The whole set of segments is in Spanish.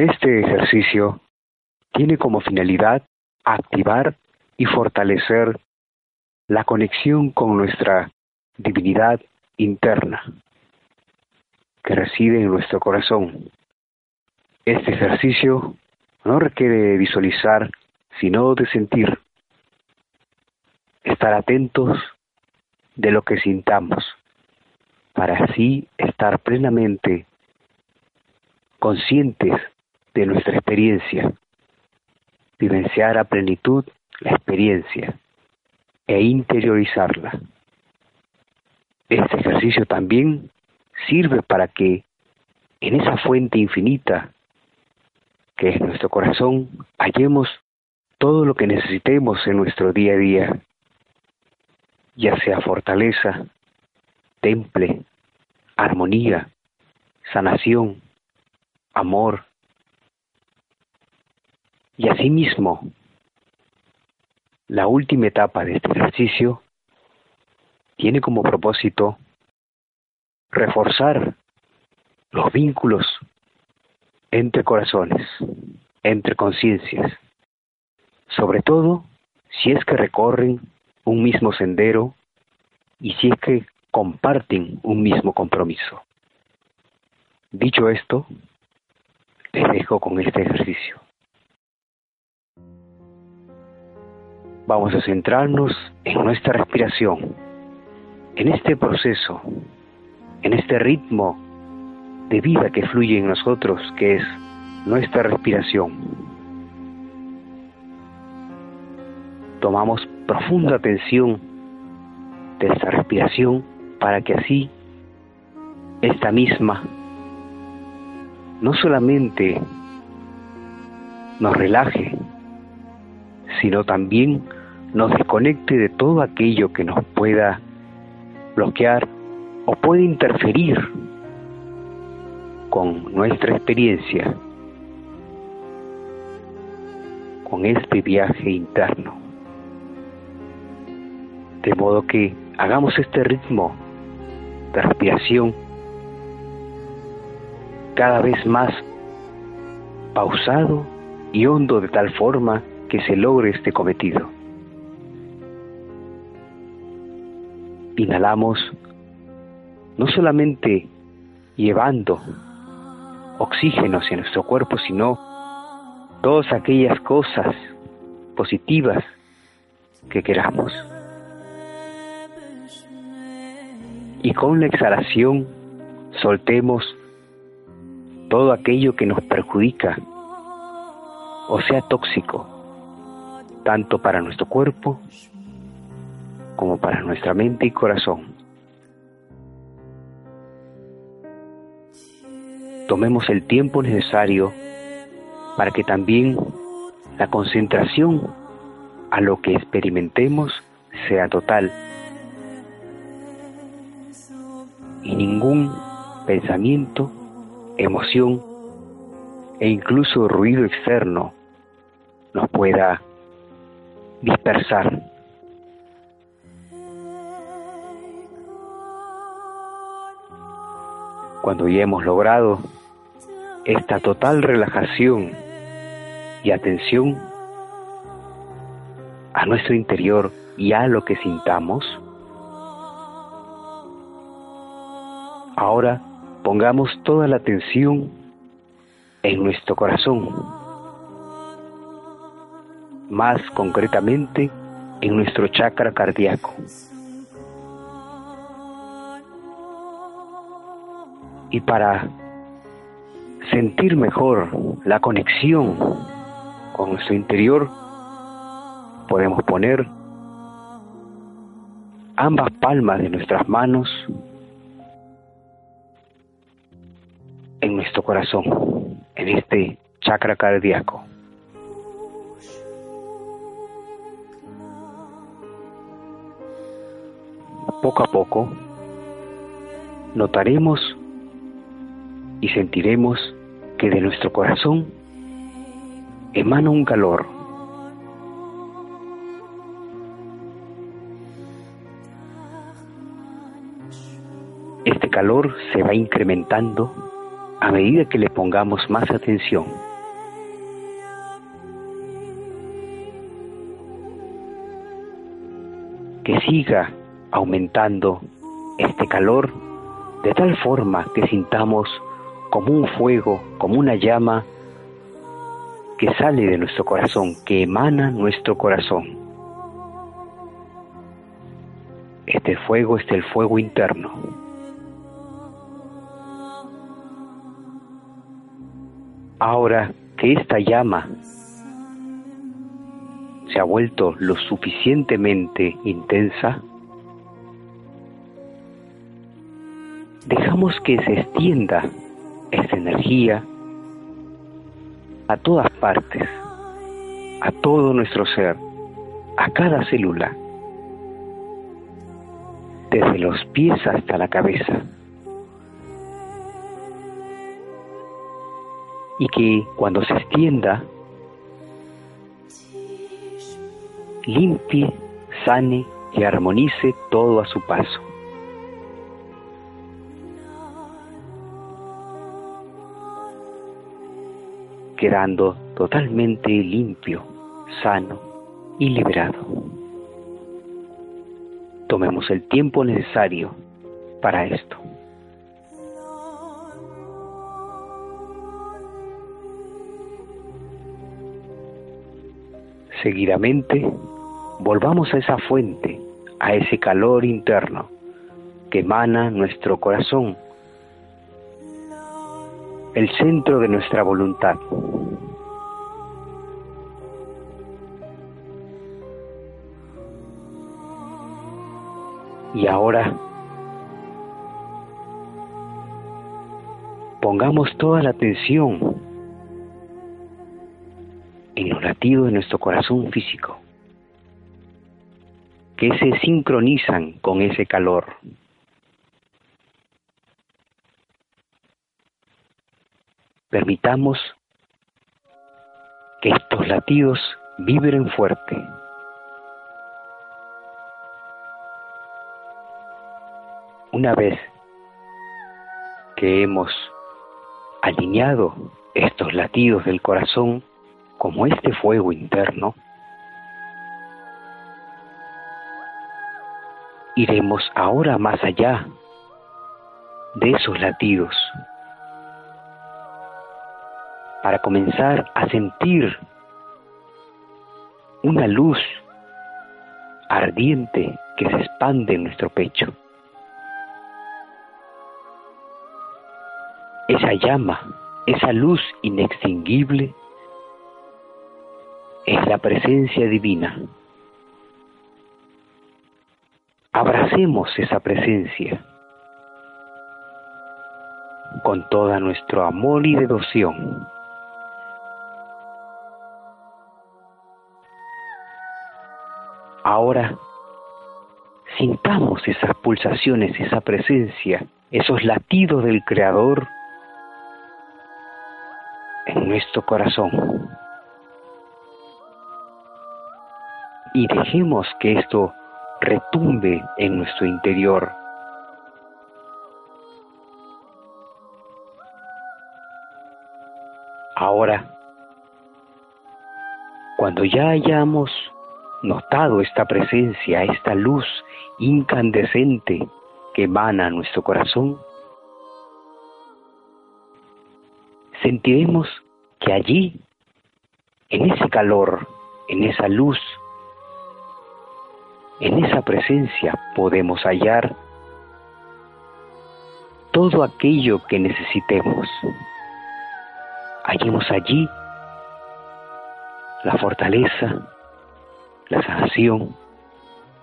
Este ejercicio tiene como finalidad activar y fortalecer la conexión con nuestra divinidad interna que reside en nuestro corazón. Este ejercicio no requiere visualizar, sino de sentir, estar atentos de lo que sintamos, para así estar plenamente conscientes de nuestra experiencia, vivenciar a plenitud la experiencia e interiorizarla. Este ejercicio también sirve para que en esa fuente infinita que es nuestro corazón hallemos todo lo que necesitemos en nuestro día a día, ya sea fortaleza, temple, armonía, sanación, amor. Y asimismo, la última etapa de este ejercicio tiene como propósito reforzar los vínculos entre corazones, entre conciencias, sobre todo si es que recorren un mismo sendero y si es que comparten un mismo compromiso. Dicho esto, les dejo con este ejercicio. Vamos a centrarnos en nuestra respiración, en este proceso, en este ritmo de vida que fluye en nosotros, que es nuestra respiración. Tomamos profunda atención de esta respiración para que así esta misma no solamente nos relaje, sino también nos desconecte de todo aquello que nos pueda bloquear o puede interferir con nuestra experiencia, con este viaje interno. De modo que hagamos este ritmo de respiración cada vez más pausado y hondo de tal forma que se logre este cometido. Inhalamos no solamente llevando oxígeno hacia nuestro cuerpo, sino todas aquellas cosas positivas que queramos. Y con la exhalación soltemos todo aquello que nos perjudica o sea tóxico, tanto para nuestro cuerpo como para nuestra mente y corazón. Tomemos el tiempo necesario para que también la concentración a lo que experimentemos sea total y ningún pensamiento, emoción e incluso ruido externo nos pueda dispersar. Cuando ya hemos logrado esta total relajación y atención a nuestro interior y a lo que sintamos, ahora pongamos toda la atención en nuestro corazón, más concretamente en nuestro chakra cardíaco. Y para sentir mejor la conexión con nuestro interior, podemos poner ambas palmas de nuestras manos en nuestro corazón, en este chakra cardíaco. Poco a poco notaremos y sentiremos que de nuestro corazón emana un calor. Este calor se va incrementando a medida que le pongamos más atención. Que siga aumentando este calor de tal forma que sintamos como un fuego, como una llama que sale de nuestro corazón, que emana nuestro corazón. Este fuego es el fuego interno. Ahora que esta llama se ha vuelto lo suficientemente intensa, dejamos que se extienda esa energía a todas partes, a todo nuestro ser, a cada célula, desde los pies hasta la cabeza. Y que cuando se extienda, limpie, sane y armonice todo a su paso. Quedando totalmente limpio, sano y liberado. Tomemos el tiempo necesario para esto. Seguidamente, volvamos a esa fuente, a ese calor interno que emana nuestro corazón el centro de nuestra voluntad. Y ahora pongamos toda la atención en los latidos de nuestro corazón físico, que se sincronizan con ese calor. Permitamos que estos latidos vibren fuerte. Una vez que hemos alineado estos latidos del corazón como este fuego interno, iremos ahora más allá de esos latidos para comenzar a sentir una luz ardiente que se expande en nuestro pecho. Esa llama, esa luz inextinguible, es la presencia divina. Abracemos esa presencia con toda nuestro amor y devoción. Ahora sintamos esas pulsaciones, esa presencia, esos latidos del Creador en nuestro corazón. Y dejemos que esto retumbe en nuestro interior. Ahora, cuando ya hayamos notado esta presencia, esta luz incandescente que emana a nuestro corazón, sentiremos que allí, en ese calor, en esa luz, en esa presencia podemos hallar todo aquello que necesitemos. Hallemos allí la fortaleza, la sanación,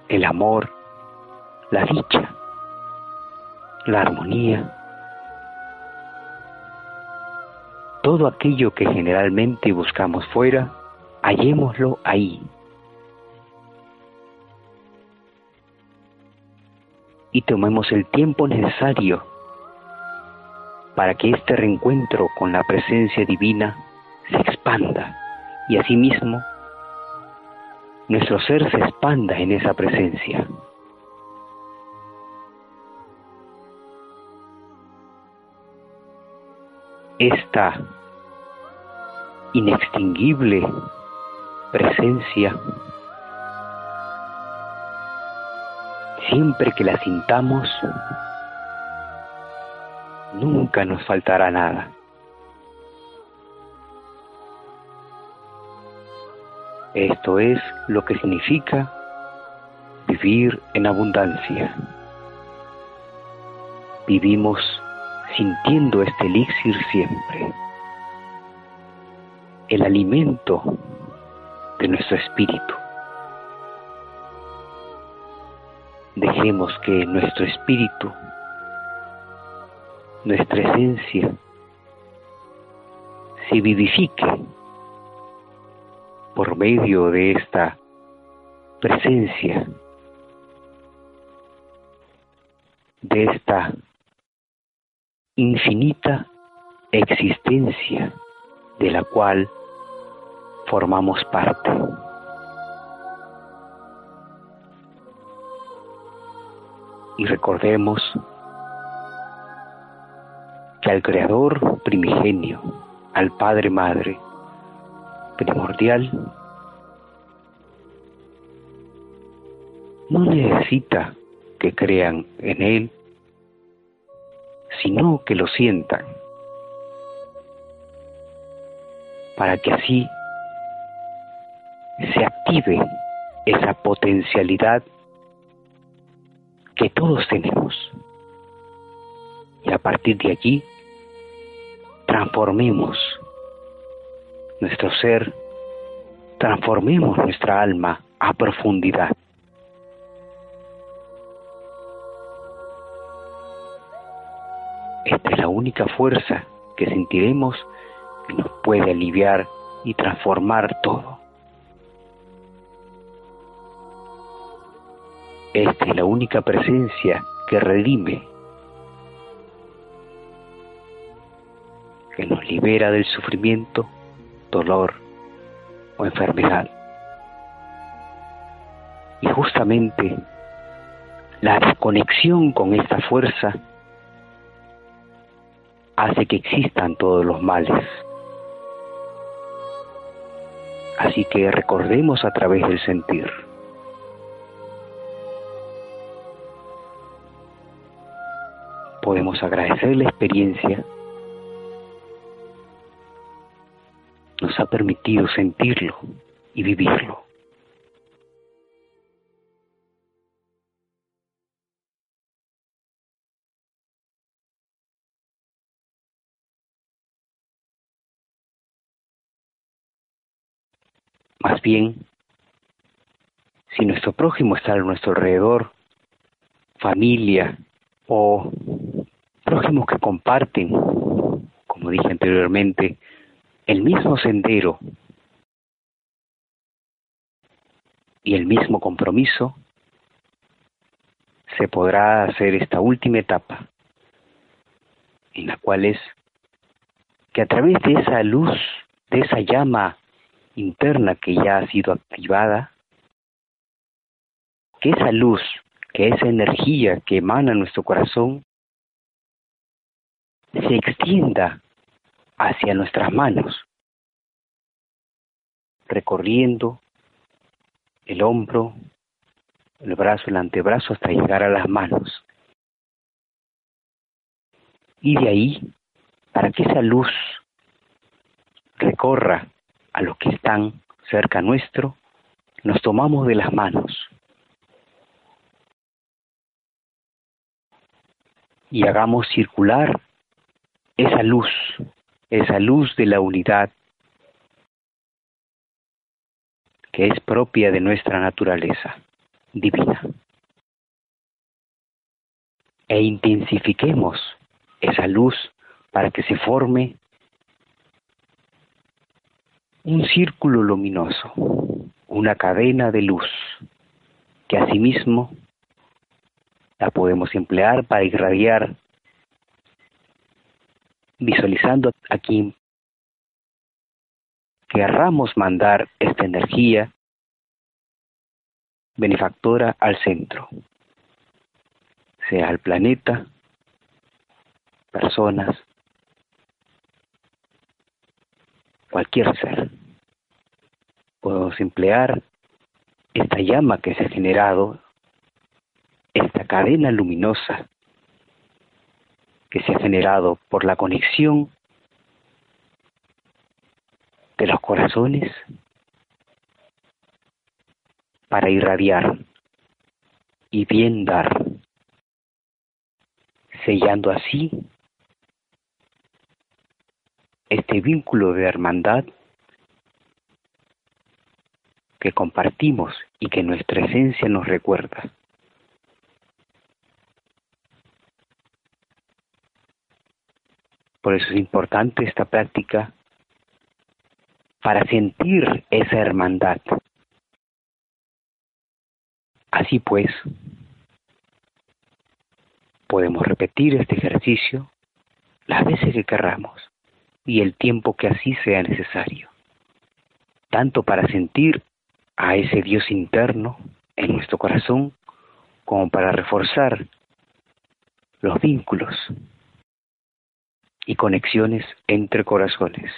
el amor, la dicha, la armonía, todo aquello que generalmente buscamos fuera, hallémoslo ahí. Y tomemos el tiempo necesario para que este reencuentro con la presencia divina se expanda y asimismo nuestro ser se expanda en esa presencia. Esta inextinguible presencia siempre que la sintamos, nunca nos faltará nada. Esto es lo que significa vivir en abundancia. Vivimos sintiendo este elixir siempre, el alimento de nuestro espíritu. Dejemos que nuestro espíritu, nuestra esencia, se vivifique por medio de esta presencia, de esta infinita existencia de la cual formamos parte. Y recordemos que al Creador primigenio, al Padre Madre, primordial, no necesita que crean en Él, sino que lo sientan, para que así se active esa potencialidad que todos tenemos. Y a partir de allí, transformemos nuestro ser, transformemos nuestra alma a profundidad. Esta es la única fuerza que sentiremos que nos puede aliviar y transformar todo. Esta es la única presencia que redime, que nos libera del sufrimiento dolor o enfermedad. Y justamente la desconexión con esta fuerza hace que existan todos los males. Así que recordemos a través del sentir. Podemos agradecer la experiencia nos ha permitido sentirlo y vivirlo. Más bien, si nuestro prójimo está a nuestro alrededor, familia o prójimos que comparten, como dije anteriormente, el mismo sendero y el mismo compromiso, se podrá hacer esta última etapa, en la cual es que a través de esa luz, de esa llama interna que ya ha sido activada, que esa luz, que esa energía que emana nuestro corazón, se extienda hacia nuestras manos, recorriendo el hombro, el brazo, el antebrazo hasta llegar a las manos. Y de ahí, para que esa luz recorra a los que están cerca nuestro, nos tomamos de las manos y hagamos circular esa luz esa luz de la unidad que es propia de nuestra naturaleza divina. E intensifiquemos esa luz para que se forme un círculo luminoso, una cadena de luz, que asimismo la podemos emplear para irradiar visualizando a quien querramos mandar esta energía benefactora al centro, sea al planeta, personas, cualquier ser. Podemos emplear esta llama que se ha generado, esta cadena luminosa que se ha generado por la conexión de los corazones para irradiar y bien dar, sellando así este vínculo de hermandad que compartimos y que nuestra esencia nos recuerda. Por eso es importante esta práctica para sentir esa hermandad. Así pues, podemos repetir este ejercicio las veces que querramos y el tiempo que así sea necesario, tanto para sentir a ese Dios interno en nuestro corazón como para reforzar los vínculos y conexiones entre corazones.